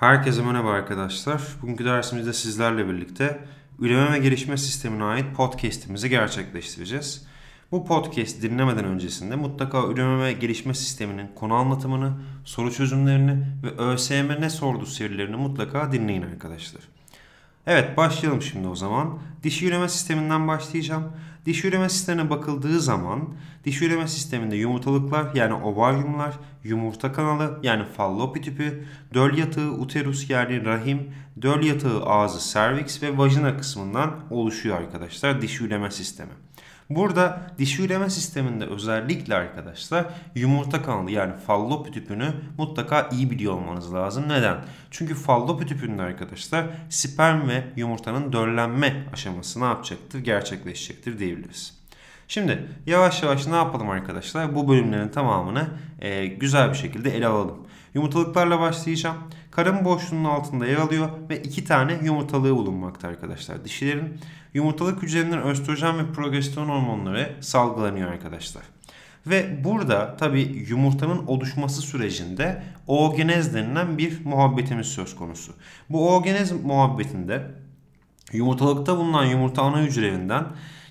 Herkese merhaba arkadaşlar. Bugünkü dersimizde sizlerle birlikte üreme ve gelişme sistemine ait podcast'imizi gerçekleştireceğiz. Bu podcast dinlemeden öncesinde mutlaka üreme ve gelişme sisteminin konu anlatımını, soru çözümlerini ve ÖSYM ne sordu serilerini mutlaka dinleyin arkadaşlar. Evet başlayalım şimdi o zaman. Dişi üreme sisteminden başlayacağım. Dişi üreme sistemine bakıldığı zaman dişi üreme sisteminde yumurtalıklar yani ovaryumlar, yumurta kanalı yani fallopi tüpü, döl yatağı uterus yani rahim, döl yatağı ağzı cervix ve vajina kısmından oluşuyor arkadaşlar dişi üreme sistemi. Burada dişi üreme sisteminde özellikle arkadaşlar yumurta kanalı yani fallopi tüpünü mutlaka iyi biliyor olmanız lazım. Neden? Çünkü fallopi tüpünde arkadaşlar sperm ve yumurtanın döllenme aşaması ne yapacaktır? Gerçekleşecektir diyebiliriz. Şimdi yavaş yavaş ne yapalım arkadaşlar? Bu bölümlerin tamamını e, güzel bir şekilde ele alalım. Yumurtalıklarla başlayacağım. Karın boşluğunun altında yer alıyor ve iki tane yumurtalığı bulunmakta arkadaşlar. Dişilerin yumurtalık hücrelerinden östrojen ve progesteron hormonları salgılanıyor arkadaşlar. Ve burada tabi yumurtanın oluşması sürecinde oogenez denilen bir muhabbetimiz söz konusu. Bu oogenez muhabbetinde yumurtalıkta bulunan yumurta ana hücrelerinden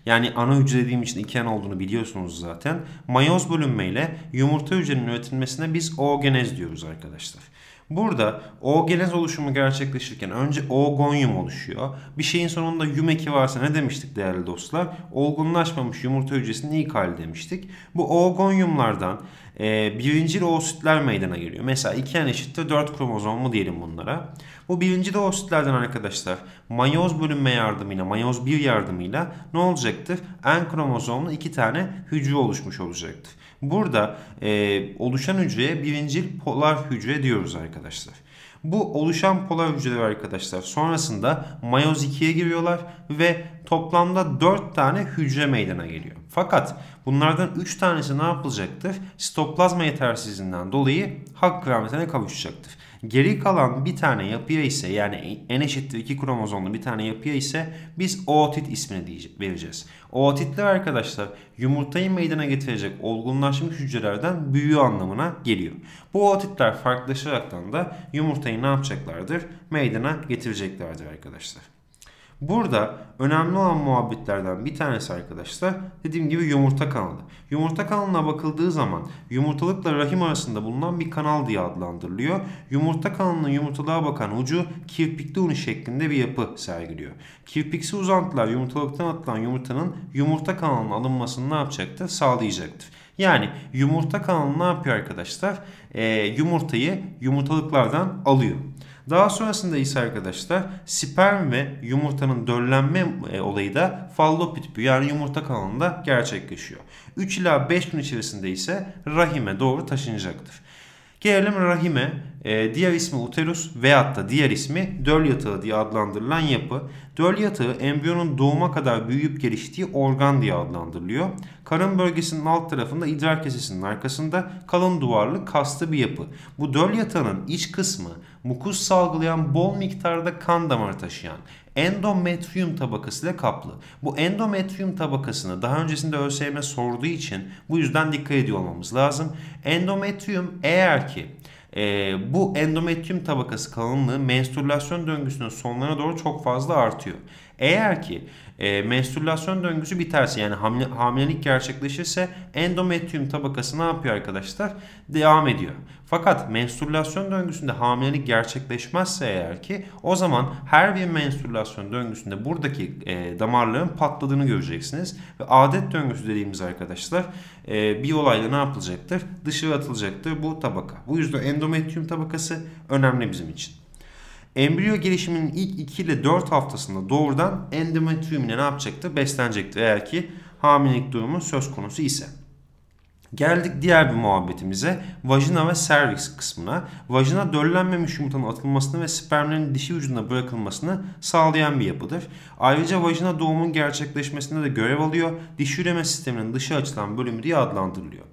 yani ana hücre dediğim için iki ana olduğunu biliyorsunuz zaten. Mayoz bölünmeyle yumurta hücrenin üretilmesine biz oogenez diyoruz arkadaşlar. Burada oogenez oluşumu gerçekleşirken önce oogonyum oluşuyor. Bir şeyin sonunda yum eki varsa ne demiştik değerli dostlar? Olgunlaşmamış yumurta hücresinin ilk hali demiştik. Bu oogonyumlardan e, birincil oositler meydana geliyor. Mesela 2 n eşittir 4 kromozom mu diyelim bunlara. Bu birinci oositlerden arkadaşlar mayoz bölünme yardımıyla, mayoz 1 yardımıyla ne olacaktır? N kromozomlu 2 tane hücre oluşmuş olacaktır. Burada e, oluşan hücreye birincil polar hücre diyoruz arkadaşlar. Bu oluşan polar hücreler arkadaşlar sonrasında mayoz 2'ye giriyorlar ve toplamda 4 tane hücre meydana geliyor. Fakat bunlardan 3 tanesi ne yapılacaktır? Sitoplazma yetersizliğinden dolayı hak kıyametine kavuşacaktır. Geri kalan bir tane yapıya ise yani n eşittir 2 kromozomlu bir tane yapıya ise biz ootit ismini vereceğiz. Ootitler arkadaşlar yumurtayı meydana getirecek olgunlaşmış hücrelerden büyüğü anlamına geliyor. Bu ootitler farklılaşaraktan da yumurtayı ne yapacaklardır? Meydana getireceklerdir arkadaşlar. Burada önemli olan muhabbetlerden bir tanesi arkadaşlar dediğim gibi yumurta kanalı. Yumurta kanalına bakıldığı zaman yumurtalıkla rahim arasında bulunan bir kanal diye adlandırılıyor. Yumurta kanalının yumurtalığa bakan ucu kirpikli uni şeklinde bir yapı sergiliyor. Kirpiksi uzantılar yumurtalıktan atılan yumurtanın yumurta kanalına alınmasını ne yapacaktır? Sağlayacaktır. Yani yumurta kanalı ne yapıyor arkadaşlar? Ee, yumurtayı yumurtalıklardan alıyor. Daha sonrasında ise arkadaşlar sperm ve yumurtanın döllenme e, olayı da fallopit yani yumurta kanalında gerçekleşiyor. 3 ila 5 gün içerisinde ise rahime doğru taşınacaktır. Gelelim rahime. E, diğer ismi uterus veyahut da diğer ismi döl yatağı diye adlandırılan yapı. Döl yatağı embriyonun doğuma kadar büyüyüp geliştiği organ diye adlandırılıyor. Karın bölgesinin alt tarafında idrar kesesinin arkasında kalın duvarlı kaslı bir yapı. Bu döl yatağının iç kısmı mukus salgılayan bol miktarda kan damarı taşıyan endometrium tabakasıyla kaplı. Bu endometrium tabakasını daha öncesinde ÖSYM sorduğu için bu yüzden dikkat ediyor olmamız lazım. Endometrium eğer ki e, bu endometrium tabakası kalınlığı menstrülasyon döngüsünün sonlarına doğru çok fazla artıyor. Eğer ki e, menstrülasyon döngüsü biterse yani hamile, hamilelik gerçekleşirse endometrium tabakası ne yapıyor arkadaşlar? Devam ediyor. Fakat menstrülasyon döngüsünde hamilelik gerçekleşmezse eğer ki o zaman her bir menstrülasyon döngüsünde buradaki e, damarların patladığını göreceksiniz. Ve adet döngüsü dediğimiz arkadaşlar e, bir olayla ne yapılacaktır? Dışarı atılacaktır bu tabaka. Bu yüzden endometrium tabakası önemli bizim için. Embriyo gelişiminin ilk 2 ile 4 haftasında doğrudan endometrium ile ne yapacaktır? Beslenecektir eğer ki hamilelik durumu söz konusu ise. Geldik diğer bir muhabbetimize. Vajina ve cervix kısmına. Vajina döllenmemiş yumurtanın atılmasını ve spermlerin dişi vücuduna bırakılmasını sağlayan bir yapıdır. Ayrıca vajina doğumun gerçekleşmesinde de görev alıyor. Diş üreme sisteminin dışı açılan bölümü diye adlandırılıyor.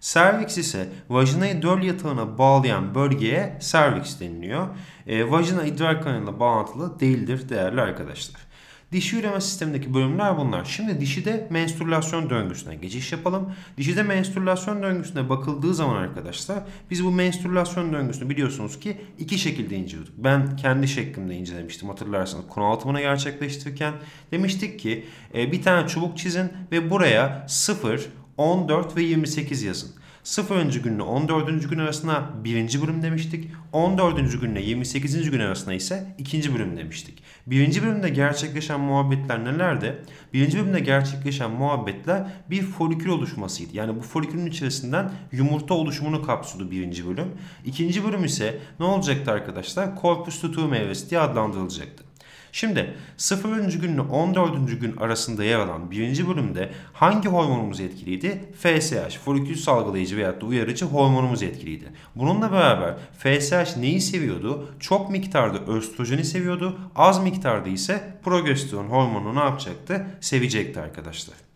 Cervix ise vajinayı döl yatağına bağlayan bölgeye cervix deniliyor. E, vajina idrar kanalıyla bağlantılı değildir değerli arkadaşlar. Dişi üreme sistemindeki bölümler bunlar. Şimdi dişide menstrülasyon döngüsüne geçiş yapalım. Dişide menstrülasyon döngüsüne bakıldığı zaman arkadaşlar biz bu menstrülasyon döngüsünü biliyorsunuz ki iki şekilde inceliyorduk. Ben kendi şeklimde incelemiştim hatırlarsanız konu altımını gerçekleştirirken. Demiştik ki e, bir tane çubuk çizin ve buraya 0, 14 ve 28 yazın. 0. günle 14. gün arasına 1. bölüm demiştik. 14. günle 28. gün arasına ise 2. bölüm demiştik. 1. bölümde gerçekleşen muhabbetler nelerdi? 1. bölümde gerçekleşen muhabbetler bir folikül oluşmasıydı. Yani bu folikülün içerisinden yumurta oluşumunu kapsıyordu 1. bölüm. 2. bölüm ise ne olacaktı arkadaşlar? Corpus luteum evresi diye adlandırılacaktı. Şimdi 0. günle 14. gün arasında yer alan birinci bölümde hangi hormonumuz etkiliydi? FSH, folikül salgılayıcı veya da uyarıcı hormonumuz etkiliydi. Bununla beraber FSH neyi seviyordu? Çok miktarda östrojeni seviyordu, az miktarda ise progesteron hormonunu ne yapacaktı? Sevecekti arkadaşlar.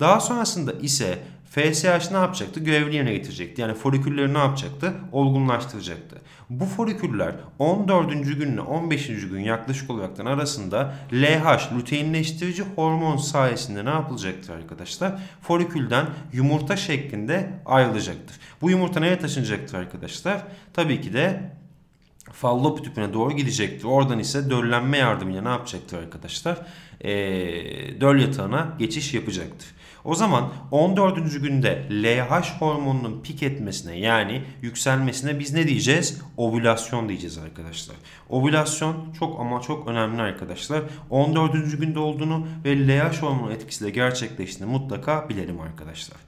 Daha sonrasında ise FSH ne yapacaktı? Görevli yerine getirecekti. Yani folikülleri ne yapacaktı? Olgunlaştıracaktı. Bu foliküller 14. günle 15. gün yaklaşık olarak arasında LH luteinleştirici hormon sayesinde ne yapılacaktır arkadaşlar? Folikülden yumurta şeklinde ayrılacaktır. Bu yumurta nereye taşınacaktır arkadaşlar? Tabii ki de fallop tüpüne doğru gidecektir. Oradan ise döllenme yardımıyla ne yapacaktır arkadaşlar? Ee, döl yatağına geçiş yapacaktır. O zaman 14. günde LH hormonunun pik etmesine yani yükselmesine biz ne diyeceğiz? Ovülasyon diyeceğiz arkadaşlar. Ovülasyon çok ama çok önemli arkadaşlar. 14. günde olduğunu ve LH hormonu etkisiyle gerçekleştiğini mutlaka bilelim arkadaşlar.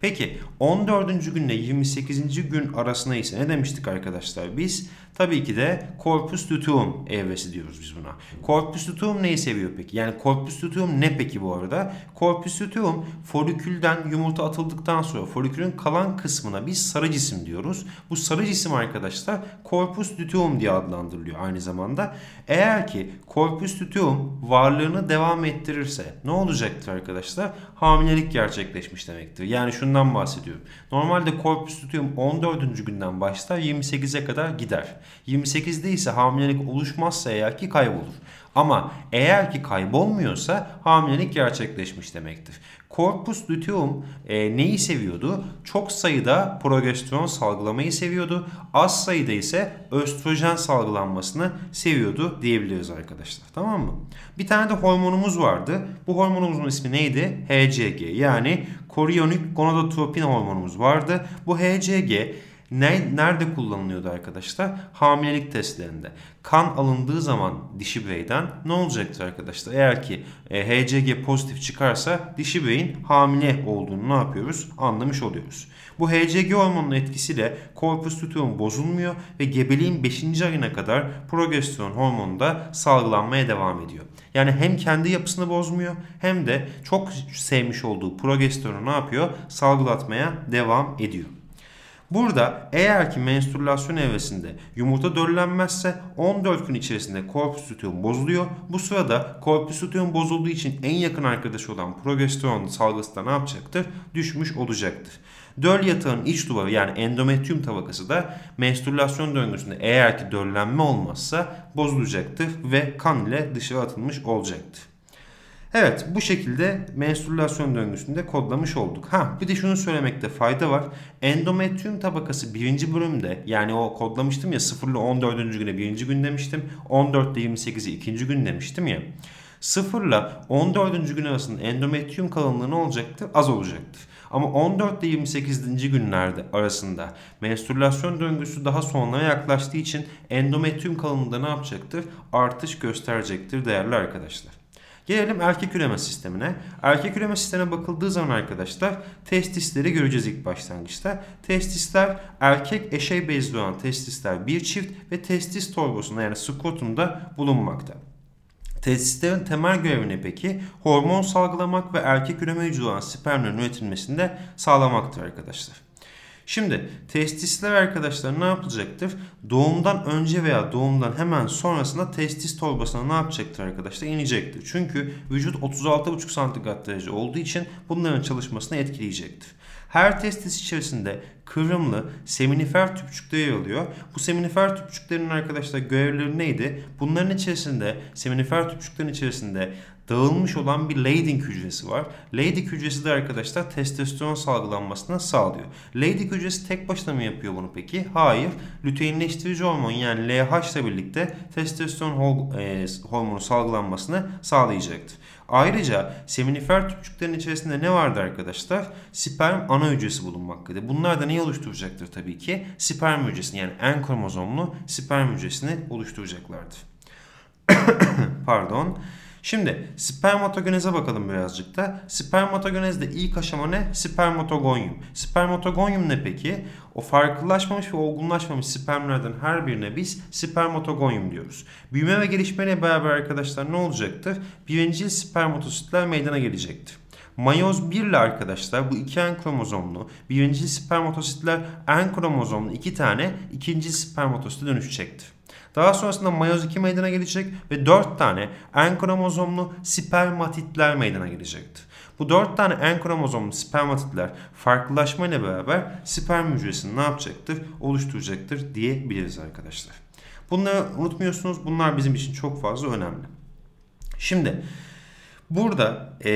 Peki 14. günle 28. gün arasında ise ne demiştik arkadaşlar biz? Tabii ki de corpus luteum evresi diyoruz biz buna. Corpus luteum neyi seviyor peki? Yani corpus luteum ne peki bu arada? Corpus luteum folikülden yumurta atıldıktan sonra folikülün kalan kısmına biz sarı cisim diyoruz. Bu sarı cisim arkadaşlar corpus luteum diye adlandırılıyor aynı zamanda. Eğer ki corpus luteum varlığını devam ettirirse ne olacaktır arkadaşlar? Hamilelik gerçekleşmiş demektir. Yani şundan bahsediyorum. Normalde corpus luteum 14. günden başlar 28'e kadar gider. 28'de ise hamilelik oluşmazsa eğer ki kaybolur. Ama eğer ki kaybolmuyorsa hamilelik gerçekleşmiş demektir. Corpus luteum e, neyi seviyordu? Çok sayıda progesteron salgılamayı seviyordu. Az sayıda ise östrojen salgılanmasını seviyordu diyebiliriz arkadaşlar. Tamam mı? Bir tane de hormonumuz vardı. Bu hormonumuzun ismi neydi? HCG yani korionik gonadotropin hormonumuz vardı. Bu HCG ne, nerede kullanılıyordu arkadaşlar? Hamilelik testlerinde. Kan alındığı zaman dişi bireyden ne olacaktır arkadaşlar? Eğer ki e, HCG pozitif çıkarsa dişi bireyin hamile olduğunu ne yapıyoruz? Anlamış oluyoruz. Bu HCG hormonunun etkisiyle korpus luteum bozulmuyor ve gebeliğin 5. ayına kadar progesteron hormonu da salgılanmaya devam ediyor. Yani hem kendi yapısını bozmuyor hem de çok sevmiş olduğu progesteronu ne yapıyor? Salgılatmaya devam ediyor. Burada eğer ki menstrülasyon evresinde yumurta döllenmezse 14 gün içerisinde korpus luteum bozuluyor. Bu sırada korpus luteum bozulduğu için en yakın arkadaşı olan progesteron salgısı da ne yapacaktır? Düşmüş olacaktır. Döl yatağın iç duvarı yani endometrium tabakası da menstrülasyon döngüsünde eğer ki döllenme olmazsa bozulacaktır ve kan ile dışarı atılmış olacaktır. Evet bu şekilde menstrülasyon döngüsünde kodlamış olduk. Ha bir de şunu söylemekte fayda var. Endometrium tabakası birinci bölümde yani o kodlamıştım ya 0 ile 14. güne birinci gün demiştim. 14 ile 28'i ikinci gün demiştim ya. 0 ile 14. gün arasında endometrium kalınlığı ne olacaktır? Az olacaktır. Ama 14 ile 28. günlerde arasında menstrülasyon döngüsü daha sonlara yaklaştığı için endometrium kalınlığında ne yapacaktır? Artış gösterecektir değerli arkadaşlar. Gelelim erkek üreme sistemine. Erkek üreme sistemine bakıldığı zaman arkadaşlar testisleri göreceğiz ilk başlangıçta. Testisler erkek eşey bezli olan testisler bir çift ve testis torbasında yani skrotumda bulunmakta. Testislerin temel görevi ne peki? Hormon salgılamak ve erkek üreme hücresi olan spermlerin üretilmesinde sağlamaktır arkadaşlar. Şimdi testisler arkadaşlar ne yapılacaktır? Doğumdan önce veya doğumdan hemen sonrasında testis torbasına ne yapacaktır arkadaşlar? İnecektir. Çünkü vücut 36,5 santigrat derece olduğu için bunların çalışmasını etkileyecektir. Her testis içerisinde kıvrımlı seminifer tüpçükleri yer alıyor. Bu seminifer tüpçüklerin arkadaşlar görevleri neydi? Bunların içerisinde seminifer tüpçüklerin içerisinde dağılmış olan bir Leydig hücresi var. Leydig hücresi de arkadaşlar testosteron salgılanmasını sağlıyor. Leydig hücresi tek başına mı yapıyor bunu peki? Hayır. Lüteinleştirici hormon yani LH ile birlikte testosteron e, hormonu salgılanmasını sağlayacaktır. Ayrıca seminifer tüpçüklerin içerisinde ne vardı arkadaşlar? Sperm ana hücresi bulunmaktadır. Bunlar da neyi oluşturacaktır tabii ki? Sperm hücresini yani en kromozomlu sperm hücresini oluşturacaklardır. Pardon. Şimdi spermatogeneze bakalım birazcık da. Spermatogenezde ilk aşama ne? Spermatogonyum. Spermatogonyum ne peki? O farklılaşmamış ve olgunlaşmamış spermlerden her birine biz spermatogonyum diyoruz. Büyüme ve gelişmeyle beraber arkadaşlar ne olacaktır? Birincil spermatositler meydana gelecektir. Mayoz 1 ile arkadaşlar bu iki en kromozomlu birinci spermatositler en kromozomlu iki tane ikinci spermatosite dönüşecektir. Daha sonrasında mayoz 2 meydana gelecek ve 4 tane en kromozomlu spermatitler meydana gelecektir. Bu 4 tane en kromozomlu spermatitler farklılaşma ile beraber sperm hücresini ne yapacaktır? Oluşturacaktır diyebiliriz arkadaşlar. Bunları unutmuyorsunuz. Bunlar bizim için çok fazla önemli. Şimdi Burada e,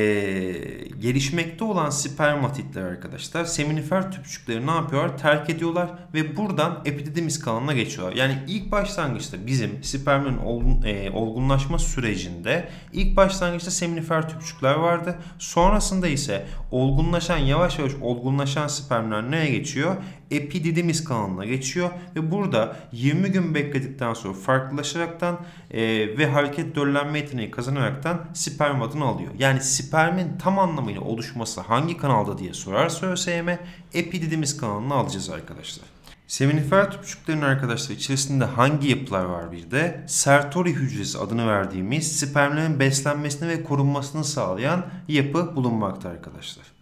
gelişmekte olan spermatitler arkadaşlar seminifer tüpçükleri ne yapıyorlar? Terk ediyorlar ve buradan epididymis kanalına geçiyorlar. Yani ilk başlangıçta bizim spermin olgun, e, olgunlaşma sürecinde ilk başlangıçta seminifer tüpçükler vardı. Sonrasında ise olgunlaşan yavaş yavaş olgunlaşan spermler neye geçiyor? Epididymis kanalına geçiyor ve burada 20 gün bekledikten sonra farklılaşaraktan e, ve hareket döllenme yeteneği kazanaraktan sperm adını alıyor. Yani spermin tam anlamıyla oluşması hangi kanalda diye sorarsa ÖSYM epididymis kanalını alacağız arkadaşlar. Seminifer tüpçüklerin arkadaşlar içerisinde hangi yapılar var bir de? Sertori hücresi adını verdiğimiz spermlerin beslenmesini ve korunmasını sağlayan yapı bulunmakta arkadaşlar.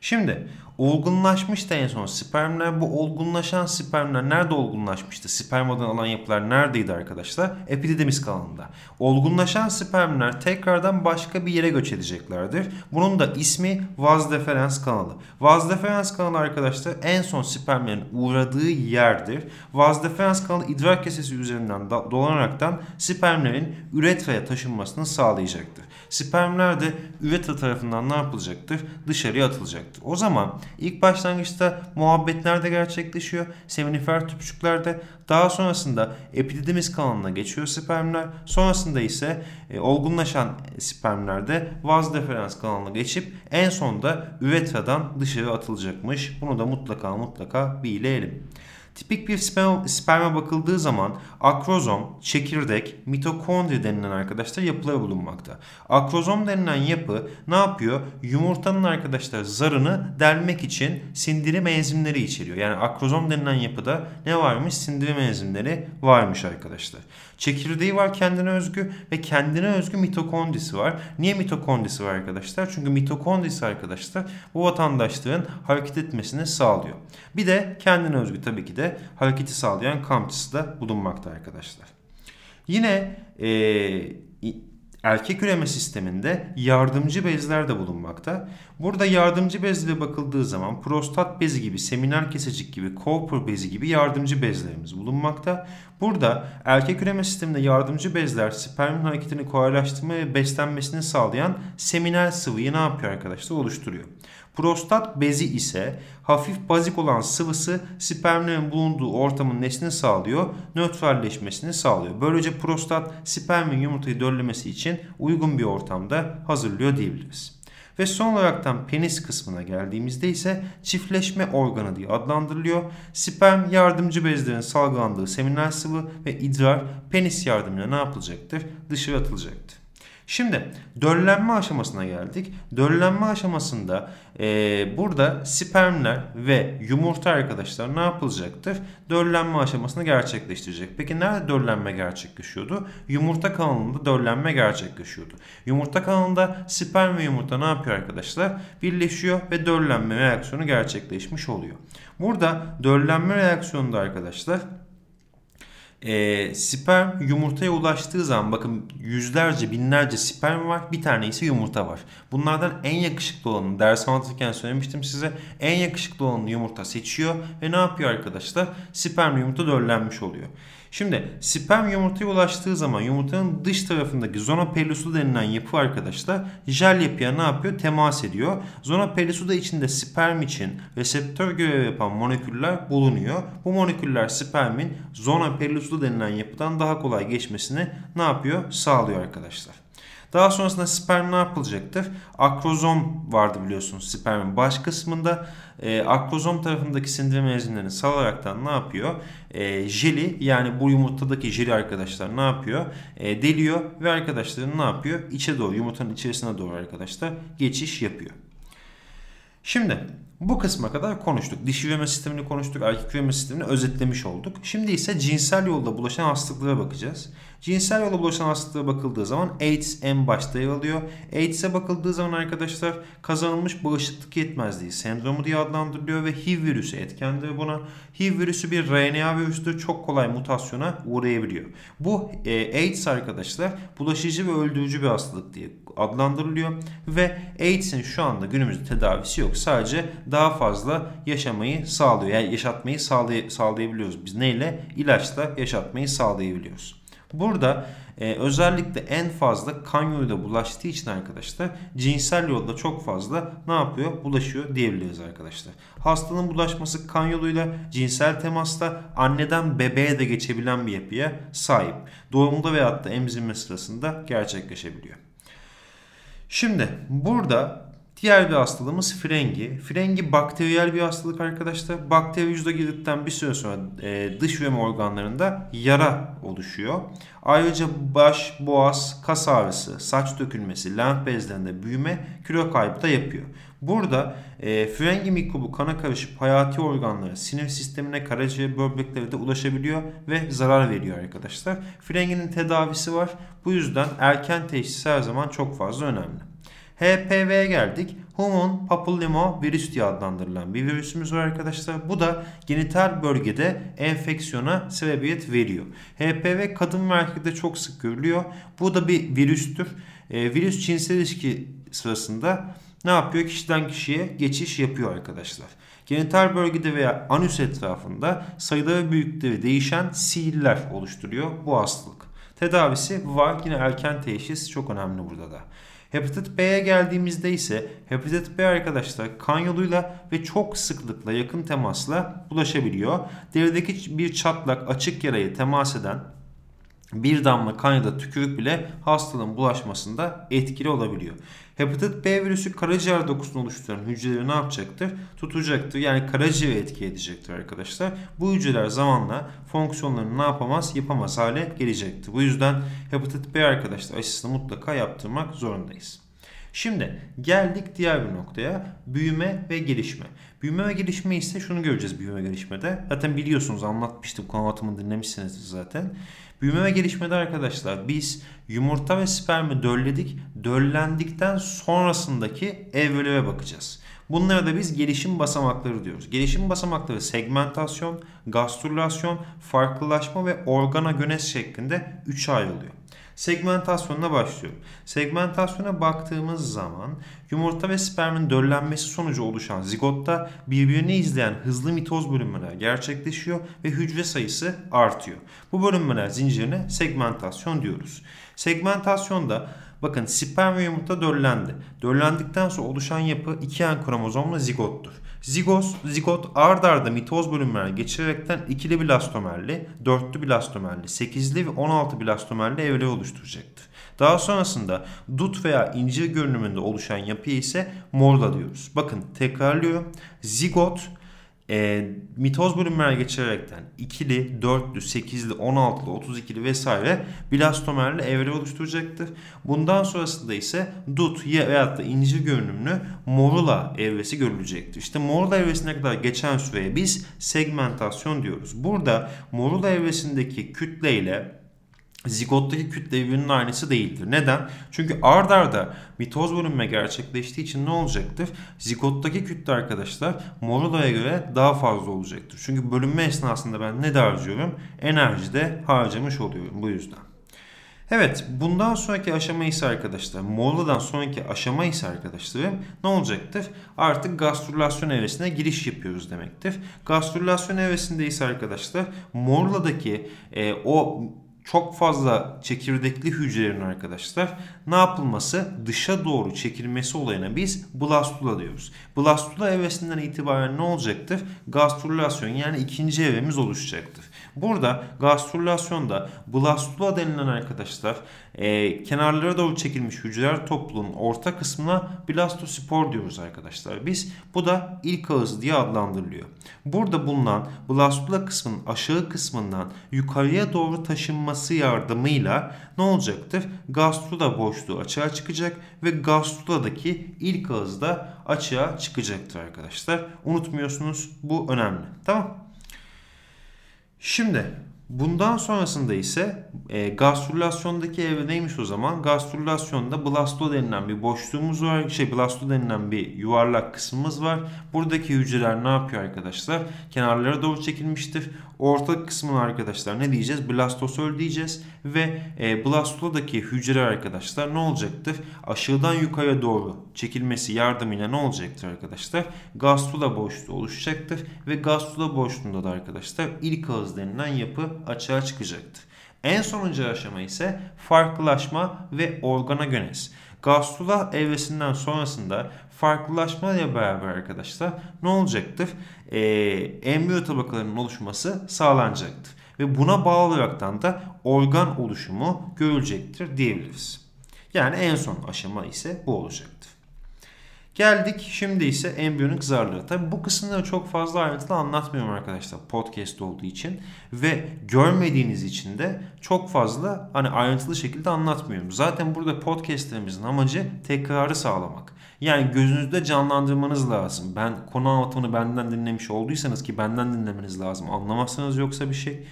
Şimdi olgunlaşmıştı en son spermler. Bu olgunlaşan spermler nerede olgunlaşmıştı? Spermadan alan yapılar neredeydi arkadaşlar? Epididymis kanalında. Olgunlaşan spermler tekrardan başka bir yere göç edeceklerdir. Bunun da ismi vaz deferens kanalı. Vaz deferens kanalı arkadaşlar en son spermlerin uğradığı yerdir. Vaz deferens kanalı idrar kesesi üzerinden dolanaraktan spermlerin üretraya taşınmasını sağlayacaktır. Spermler de üretra tarafından ne yapılacaktır? Dışarıya atılacaktır. O zaman ilk başlangıçta muhabbet nerede gerçekleşiyor? Seminifer tüpçüklerde. Daha sonrasında epididymis kanalına geçiyor spermler. Sonrasında ise e, olgunlaşan spermlerde vaz deferans kanalına geçip en sonda üretradan dışarı atılacakmış. Bunu da mutlaka mutlaka bileyelim. Tipik bir sperma, sperma bakıldığı zaman akrozom, çekirdek, mitokondri denilen arkadaşlar yapıları bulunmakta. Akrozom denilen yapı ne yapıyor? Yumurtanın arkadaşlar zarını delmek için sindirim enzimleri içeriyor. Yani akrozom denilen yapıda ne varmış? Sindirim enzimleri varmış arkadaşlar. Çekirdeği var kendine özgü ve kendine özgü mitokondrisi var. Niye mitokondrisi var arkadaşlar? Çünkü mitokondrisi arkadaşlar bu vatandaşların hareket etmesini sağlıyor. Bir de kendine özgü tabii ki de hareketi sağlayan kamçısı da bulunmakta arkadaşlar. Yine e, erkek üreme sisteminde yardımcı bezler de bulunmakta. Burada yardımcı bezlere bakıldığı zaman prostat bezi gibi, seminer kesecik gibi, Cooper bezi gibi yardımcı bezlerimiz bulunmakta. Burada erkek üreme sisteminde yardımcı bezler spermin hareketini kolaylaştırma ve beslenmesini sağlayan seminal sıvıyı ne yapıyor arkadaşlar? Oluşturuyor. Prostat bezi ise hafif bazik olan sıvısı spermlerin bulunduğu ortamın nesini sağlıyor, nötralleşmesini sağlıyor. Böylece prostat spermin yumurtayı döllemesi için uygun bir ortamda hazırlıyor diyebiliriz. Ve son olaraktan penis kısmına geldiğimizde ise çiftleşme organı diye adlandırılıyor. Sperm yardımcı bezlerin salgılandığı seminal sıvı ve idrar penis yardımıyla ne yapılacaktır? Dışarı atılacaktır. Şimdi döllenme aşamasına geldik. Döllenme aşamasında e, burada spermler ve yumurta arkadaşlar ne yapılacaktır? Döllenme aşamasını gerçekleştirecek. Peki nerede döllenme gerçekleşiyordu? Yumurta kanalında döllenme gerçekleşiyordu. Yumurta kanalında sperm ve yumurta ne yapıyor arkadaşlar? Birleşiyor ve döllenme reaksiyonu gerçekleşmiş oluyor. Burada döllenme reaksiyonunda arkadaşlar E, sperm yumurtaya ulaştığı zaman bakın yüzlerce binlerce sperm var bir tane ise yumurta var. Bunlardan en yakışıklı olanı ders anlatırken söylemiştim size en yakışıklı olanı yumurta seçiyor ve ne yapıyor arkadaşlar? Sperm yumurta döllenmiş oluyor. Şimdi sperm yumurtaya ulaştığı zaman yumurtanın dış tarafındaki zona pellusu denilen yapı arkadaşlar jel yapıya ne yapıyor? Temas ediyor. Zona pellusu da içinde sperm için reseptör görevi yapan moleküller bulunuyor. Bu moleküller spermin zona pellusu denilen yapıdan daha kolay geçmesini ne yapıyor? Sağlıyor arkadaşlar. Daha sonrasında sperm ne yapılacaktır? Akrozom vardı biliyorsunuz spermin baş kısmında. E, akrozom tarafındaki sindirim enzimlerini salaraktan ne yapıyor? E, jeli yani bu yumurtadaki jeli arkadaşlar ne yapıyor? E, deliyor ve arkadaşların ne yapıyor? İçe doğru yumurtanın içerisine doğru arkadaşlar geçiş yapıyor. Şimdi bu kısma kadar konuştuk. Dişi üreme sistemini konuştuk, erkek üreme sistemini özetlemiş olduk. Şimdi ise cinsel yolda bulaşan hastalıklara bakacağız. Cinsel yolda bulaşan hastalıklara bakıldığı zaman AIDS en başta yer alıyor. AIDS'e bakıldığı zaman arkadaşlar kazanılmış bağışıklık yetmezliği sendromu diye adlandırılıyor ve HIV virüsü etkendir buna. HIV virüsü bir RNA virüsüdür. Çok kolay mutasyona uğrayabiliyor. Bu e, AIDS arkadaşlar bulaşıcı ve öldürücü bir hastalık diye adlandırılıyor ve AIDS'in şu anda günümüzde tedavisi yok. Sadece daha fazla yaşamayı sağlıyor. Yani yaşatmayı sağlay sağlayabiliyoruz. Biz neyle? İlaçla yaşatmayı sağlayabiliyoruz. Burada e, özellikle en fazla kan yoluyla bulaştığı için arkadaşlar cinsel yolda çok fazla ne yapıyor? Bulaşıyor diyebiliriz arkadaşlar. Hastanın bulaşması kan yoluyla cinsel temasla anneden bebeğe de geçebilen bir yapıya sahip. Doğumda veyahut da emzirme sırasında gerçekleşebiliyor. Şimdi burada Diğer bir hastalığımız frengi. Frengi bakteriyel bir hastalık arkadaşlar. Bakteri yüzde girdikten bir süre sonra e, dış üreme organlarında yara oluşuyor. Ayrıca baş, boğaz, kas ağrısı, saç dökülmesi, lenf bezlerinde büyüme, kilo kaybı da yapıyor. Burada e, frengi mikrobu kana karışıp hayati organlara, sinir sistemine, karaciğer, böbreklere de ulaşabiliyor ve zarar veriyor arkadaşlar. Frenginin tedavisi var. Bu yüzden erken teşhis her zaman çok fazla önemli. HPV'ye geldik. Human Papilloma virüs diye adlandırılan bir virüsümüz var arkadaşlar. Bu da genital bölgede enfeksiyona sebebiyet veriyor. HPV kadın ve erkekte çok sık görülüyor. Bu da bir virüstür. E, virüs cinsel ilişki sırasında ne yapıyor? Kişiden kişiye geçiş yapıyor arkadaşlar. Genital bölgede veya anüs etrafında sayıları büyüklükleri değişen sihirler oluşturuyor bu hastalık. Tedavisi var. Yine erken teşhis çok önemli burada da. Hepatit B'ye geldiğimizde ise hepatit B arkadaşlar kan yoluyla ve çok sıklıkla yakın temasla bulaşabiliyor. Derideki bir çatlak açık yarayı temas eden bir damla kan ya da tükürük bile hastalığın bulaşmasında etkili olabiliyor. Hepatit B virüsü karaciğer dokusunu oluşturan hücreleri ne yapacaktır? Tutacaktır. Yani karaciğeri etki edecektir arkadaşlar. Bu hücreler zamanla fonksiyonlarını ne yapamaz? Yapamaz hale gelecektir. Bu yüzden hepatit B arkadaşlar aşısını mutlaka yaptırmak zorundayız. Şimdi geldik diğer bir noktaya. Büyüme ve gelişme. Büyüme ve gelişme ise şunu göreceğiz büyüme ve gelişmede. Zaten biliyorsunuz anlatmıştım konu anlatımını dinlemişsinizdir zaten. Büyüme ve gelişmede arkadaşlar biz yumurta ve spermi dölledik. Döllendikten sonrasındaki evrelere bakacağız. Bunlara da biz gelişim basamakları diyoruz. Gelişim basamakları segmentasyon, gastrülasyon, farklılaşma ve organogenes şeklinde 3'e ayrılıyor segmentasyonuna başlıyorum. Segmentasyona baktığımız zaman yumurta ve spermin döllenmesi sonucu oluşan zigotta birbirini izleyen hızlı mitoz bölünmeler gerçekleşiyor ve hücre sayısı artıyor. Bu bölünmeler zincirine segmentasyon diyoruz. Segmentasyonda bakın sperm ve yumurta döllendi. Döllendikten sonra oluşan yapı iki en kromozomla zigottur. Zigoz, zigot ard arda mitoz bölünmeler geçirerekten ikili blastomerli, dörtlü blastomerli, sekizli ve 16 blastomerli evre oluşturacaktır. Daha sonrasında dut veya incir görünümünde oluşan yapı ise morla diyoruz. Bakın tekrarlıyorum. Zigot e, mitoz bölünmeler geçirerekten ikili, dörtlü, sekizli, on altılı, otuz ikili vesaire blastomerli evre oluşturacaktır. Bundan sonrasında ise dut veyahut da incir görünümlü morula evresi görülecektir. İşte morula evresine kadar geçen süreye biz segmentasyon diyoruz. Burada morula evresindeki kütle ile zigottaki kütle birbirinin aynısı değildir. Neden? Çünkü ard arda mitoz bölünme gerçekleştiği için ne olacaktır? Zigottaki kütle arkadaşlar morulaya göre daha fazla olacaktır. Çünkü bölünme esnasında ben ne de harcıyorum? Enerji de harcamış oluyorum bu yüzden. Evet bundan sonraki aşama ise arkadaşlar Morla'dan sonraki aşama ise arkadaşlarım ne olacaktır? Artık gastrülasyon evresine giriş yapıyoruz demektir. Gastrülasyon evresinde ise arkadaşlar Morla'daki e, o çok fazla çekirdekli hücrelerin arkadaşlar ne yapılması? Dışa doğru çekilmesi olayına biz blastula diyoruz. Blastula evresinden itibaren ne olacaktır? Gastrülasyon yani ikinci evremiz oluşacaktır. Burada gastrülasyonda blastula denilen arkadaşlar e, kenarlara doğru çekilmiş hücreler topluluğunun orta kısmına blastospor diyoruz arkadaşlar. Biz bu da ilk ağız diye adlandırılıyor. Burada bulunan blastula kısmının aşağı kısmından yukarıya doğru taşınması yardımıyla ne olacaktır? Gastrula boşluğu açığa çıkacak ve gastruladaki ilk ağız da açığa çıkacaktır arkadaşlar. Unutmuyorsunuz bu önemli. Tamam. Şimdi bundan sonrasında ise e, gastrülasyondaki evre neymiş o zaman? Gastrülasyonda blasto denilen bir boşluğumuz var. Şey blasto denilen bir yuvarlak kısmımız var. Buradaki hücreler ne yapıyor arkadaşlar? Kenarlara doğru çekilmiştir. Orta kısmına arkadaşlar ne diyeceğiz? Blastosol diyeceğiz. Ve e, blastodaki hücre arkadaşlar ne olacaktır? Aşağıdan yukarıya doğru çekilmesi yardımıyla ne olacaktır arkadaşlar? Gastrula boşluğu oluşacaktır. Ve gastrula boşluğunda da arkadaşlar ilk ağız denilen yapı açığa çıkacaktır. En sonuncu aşama ise farklılaşma ve organogenez. Gastrula evresinden sonrasında farklılaşma ile beraber arkadaşlar ne olacaktır? Ee, embriyo tabakalarının oluşması sağlanacaktır. Ve buna bağlı olaraktan da organ oluşumu görülecektir diyebiliriz. Yani en son aşama ise bu olacaktır. Geldik şimdi ise embriyonik zarları. Tabi bu kısımları çok fazla ayrıntılı anlatmıyorum arkadaşlar podcast olduğu için. Ve görmediğiniz için de çok fazla hani ayrıntılı şekilde anlatmıyorum. Zaten burada podcastlerimizin amacı tekrarı sağlamak. Yani gözünüzde canlandırmanız lazım. Ben konu anlatımını benden dinlemiş olduysanız ki benden dinlemeniz lazım. Anlamazsanız yoksa bir şey.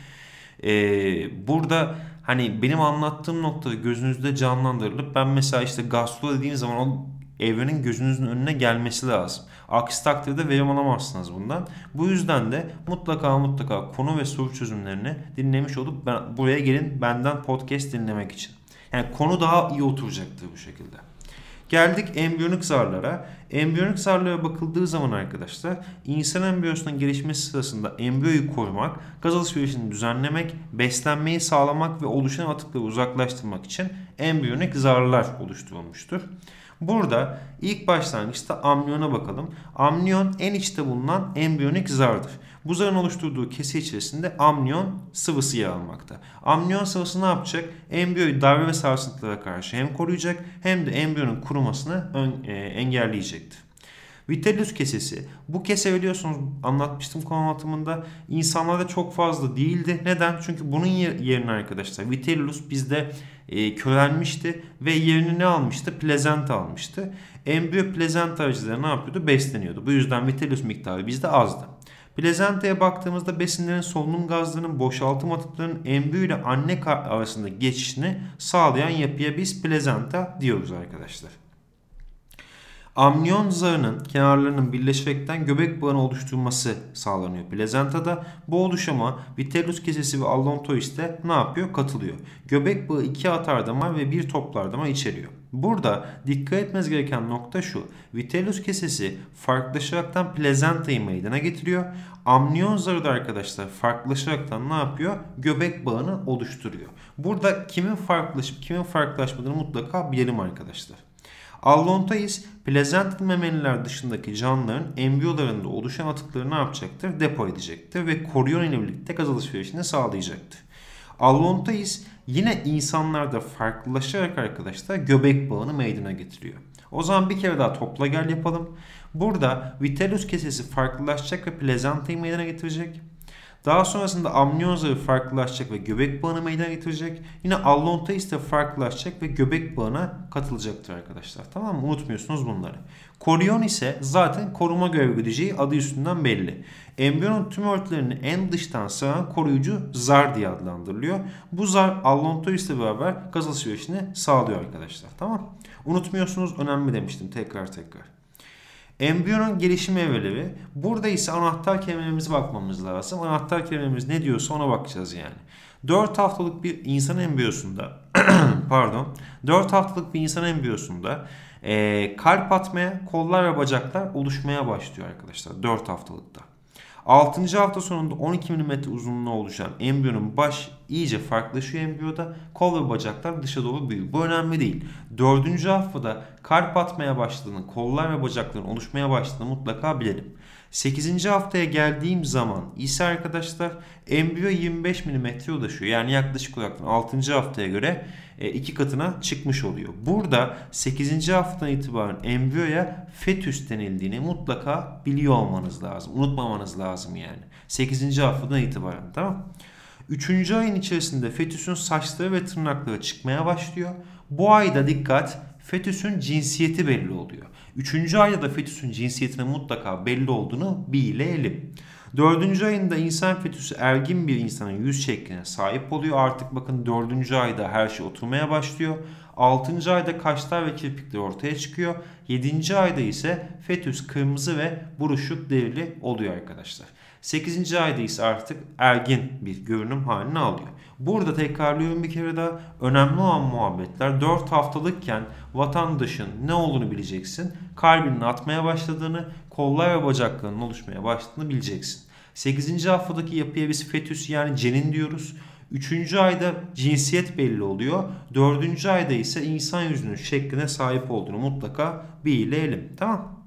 Ee, burada hani benim anlattığım noktada gözünüzde canlandırılıp ben mesela işte gastro dediğim zaman o evrenin gözünüzün önüne gelmesi lazım. Aksi takdirde verim alamazsınız bundan. Bu yüzden de mutlaka mutlaka konu ve soru çözümlerini dinlemiş olup ben, buraya gelin benden podcast dinlemek için. Yani konu daha iyi oturacaktır bu şekilde. Geldik embriyonik zarlara. Embriyonik zarlara bakıldığı zaman arkadaşlar insan embriyosunun gelişmesi sırasında embriyoyu korumak, gaz alışverişini düzenlemek, beslenmeyi sağlamak ve oluşan atıkları uzaklaştırmak için embriyonik zarlar oluşturulmuştur. Burada ilk başlangıçta amniyona bakalım. Amniyon en içte bulunan embriyonik zardır. Bu zarın oluşturduğu kesi içerisinde amniyon sıvısı yer almakta. Amniyon sıvısı ne yapacak? Embriyoyu darbe ve sarsıntılara karşı hem koruyacak hem de embriyonun kurumasını ön, e, engelleyecektir. Vitellus kesesi. Bu kese biliyorsunuz anlatmıştım konu anlatımında. İnsanlarda çok fazla değildi. Neden? Çünkü bunun yerine arkadaşlar Vitellus bizde e, körelmişti ve yerini ne almıştı? Plezenta almıştı. Embriyo plezenta aracılığıyla ne yapıyordu? Besleniyordu. Bu yüzden Vitellus miktarı bizde azdı. Plezentaya baktığımızda besinlerin solunum gazlarının boşaltım atıklarının embriyo ile anne arasında geçişini sağlayan yapıya biz plezenta diyoruz arkadaşlar. Amniyon zarının kenarlarının birleşerekten göbek bağını oluşturması sağlanıyor plazentada. Bu oluşuma vitellus kesesi ve allontois de ne yapıyor? Katılıyor. Göbek bağı iki atar damar ve bir toplar damar içeriyor. Burada dikkat etmeniz gereken nokta şu. Vitellus kesesi farklılaşaraktan plezentayı meydana getiriyor. Amniyon zarı da arkadaşlar farklılaşaraktan ne yapıyor? Göbek bağını oluşturuyor. Burada kimin farklılaşıp kimin farklılaşmadığını mutlaka bilelim arkadaşlar. Allontais plazentalı memeliler dışındaki canlıların embriyolarında oluşan atıkları ne yapacaktır? Depo edecektir ve koryon ile birlikte gaz alışverişini sağlayacaktır. Allontais yine insanlarda farklılaşarak arkadaşlar göbek bağını meydana getiriyor. O zaman bir kere daha topla gel yapalım. Burada vitellus kesesi farklılaşacak ve plazantayı meydana getirecek. Daha sonrasında amniyon zarı farklılaşacak ve göbek bağını meydana getirecek. Yine allontalis de farklılaşacak ve göbek bağına katılacaktır arkadaşlar. Tamam mı? Unutmuyorsunuz bunları. Koryon ise zaten koruma görevi gideceği adı üstünden belli. Embriyonun tüm örtülerini en dıştan saran koruyucu zar diye adlandırılıyor. Bu zar allontalis ile beraber gaz alışverişini sağlıyor arkadaşlar. Tamam Unutmuyorsunuz önemli demiştim tekrar tekrar. Embriyonun gelişim evreleri. Burada ise anahtar kelimelerimize bakmamız lazım. Anahtar kelimemiz ne diyorsa ona bakacağız yani. 4 haftalık bir insan embriyosunda pardon 4 haftalık bir insan embriyosunda e, kalp atmaya, kollar ve bacaklar oluşmaya başlıyor arkadaşlar 4 haftalıkta. 6. hafta sonunda 12 mm uzunluğuna oluşan embriyonun baş iyice farklılaşıyor embriyoda. Kol ve bacaklar dışa doğru büyüyor. Bu önemli değil. 4. haftada kalp atmaya başladığını, kollar ve bacakların oluşmaya başladığını mutlaka bilelim. 8. haftaya geldiğim zaman ise arkadaşlar embriyo 25 mm ulaşıyor. Yani yaklaşık olarak 6. haftaya göre e, iki katına çıkmış oluyor. Burada 8. haftadan itibaren embriyoya fetüs denildiğini mutlaka biliyor olmanız lazım. Unutmamanız lazım yani. 8. haftadan itibaren tamam 3. ayın içerisinde fetüsün saçları ve tırnakları çıkmaya başlıyor. Bu ayda dikkat fetüsün cinsiyeti belli oluyor. Üçüncü ayda da fetüsün cinsiyetine mutlaka belli olduğunu bilelim. Dördüncü ayında insan fetüsü ergin bir insanın yüz şekline sahip oluyor. Artık bakın dördüncü ayda her şey oturmaya başlıyor. Altıncı ayda kaşlar ve kirpikler ortaya çıkıyor. Yedinci ayda ise fetüs kırmızı ve buruşuk derili oluyor arkadaşlar. 8. ayda ise artık ergin bir görünüm haline alıyor. Burada tekrarlıyorum bir kere daha önemli olan muhabbetler 4 haftalıkken vatandaşın ne olduğunu bileceksin. Kalbinin atmaya başladığını, kollar ve bacaklarının oluşmaya başladığını bileceksin. 8. haftadaki yapıya biz fetüs yani cenin diyoruz. 3. ayda cinsiyet belli oluyor. 4. ayda ise insan yüzünün şekline sahip olduğunu mutlaka bilelim. Tamam.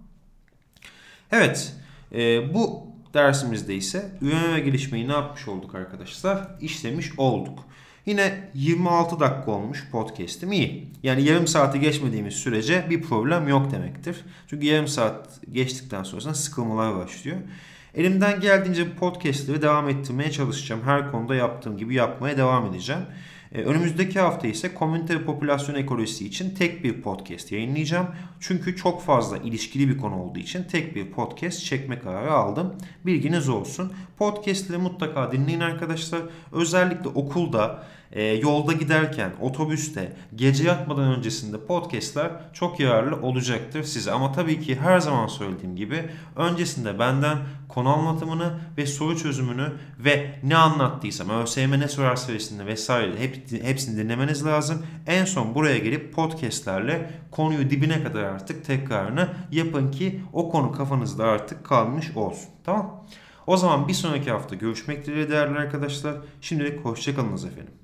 Evet. E, bu Dersimizde ise üreme ve gelişmeyi ne yapmış olduk arkadaşlar? İşlemiş olduk. Yine 26 dakika olmuş podcast'im iyi. Yani yarım saati geçmediğimiz sürece bir problem yok demektir. Çünkü yarım saat geçtikten sonra sıkılmalar başlıyor. Elimden geldiğince podcast'leri devam ettirmeye çalışacağım. Her konuda yaptığım gibi yapmaya devam edeceğim. Ee, önümüzdeki hafta ise komünite popülasyon ekolojisi için tek bir podcast yayınlayacağım. Çünkü çok fazla ilişkili bir konu olduğu için tek bir podcast çekme kararı aldım. Bilginiz olsun. Podcastleri mutlaka dinleyin arkadaşlar. Özellikle okulda e, yolda giderken, otobüste, gece yatmadan öncesinde podcastler çok yararlı olacaktır size. Ama tabii ki her zaman söylediğim gibi öncesinde benden konu anlatımını ve soru çözümünü ve ne anlattıysam ÖSYM ne sorar serisinde vesaire hep, hepsini dinlemeniz lazım. En son buraya gelip podcastlerle konuyu dibine kadar artık tekrarını yapın ki o konu kafanızda artık kalmış olsun. Tamam O zaman bir sonraki hafta görüşmek dileğiyle değerli arkadaşlar. Şimdilik hoşçakalınız efendim.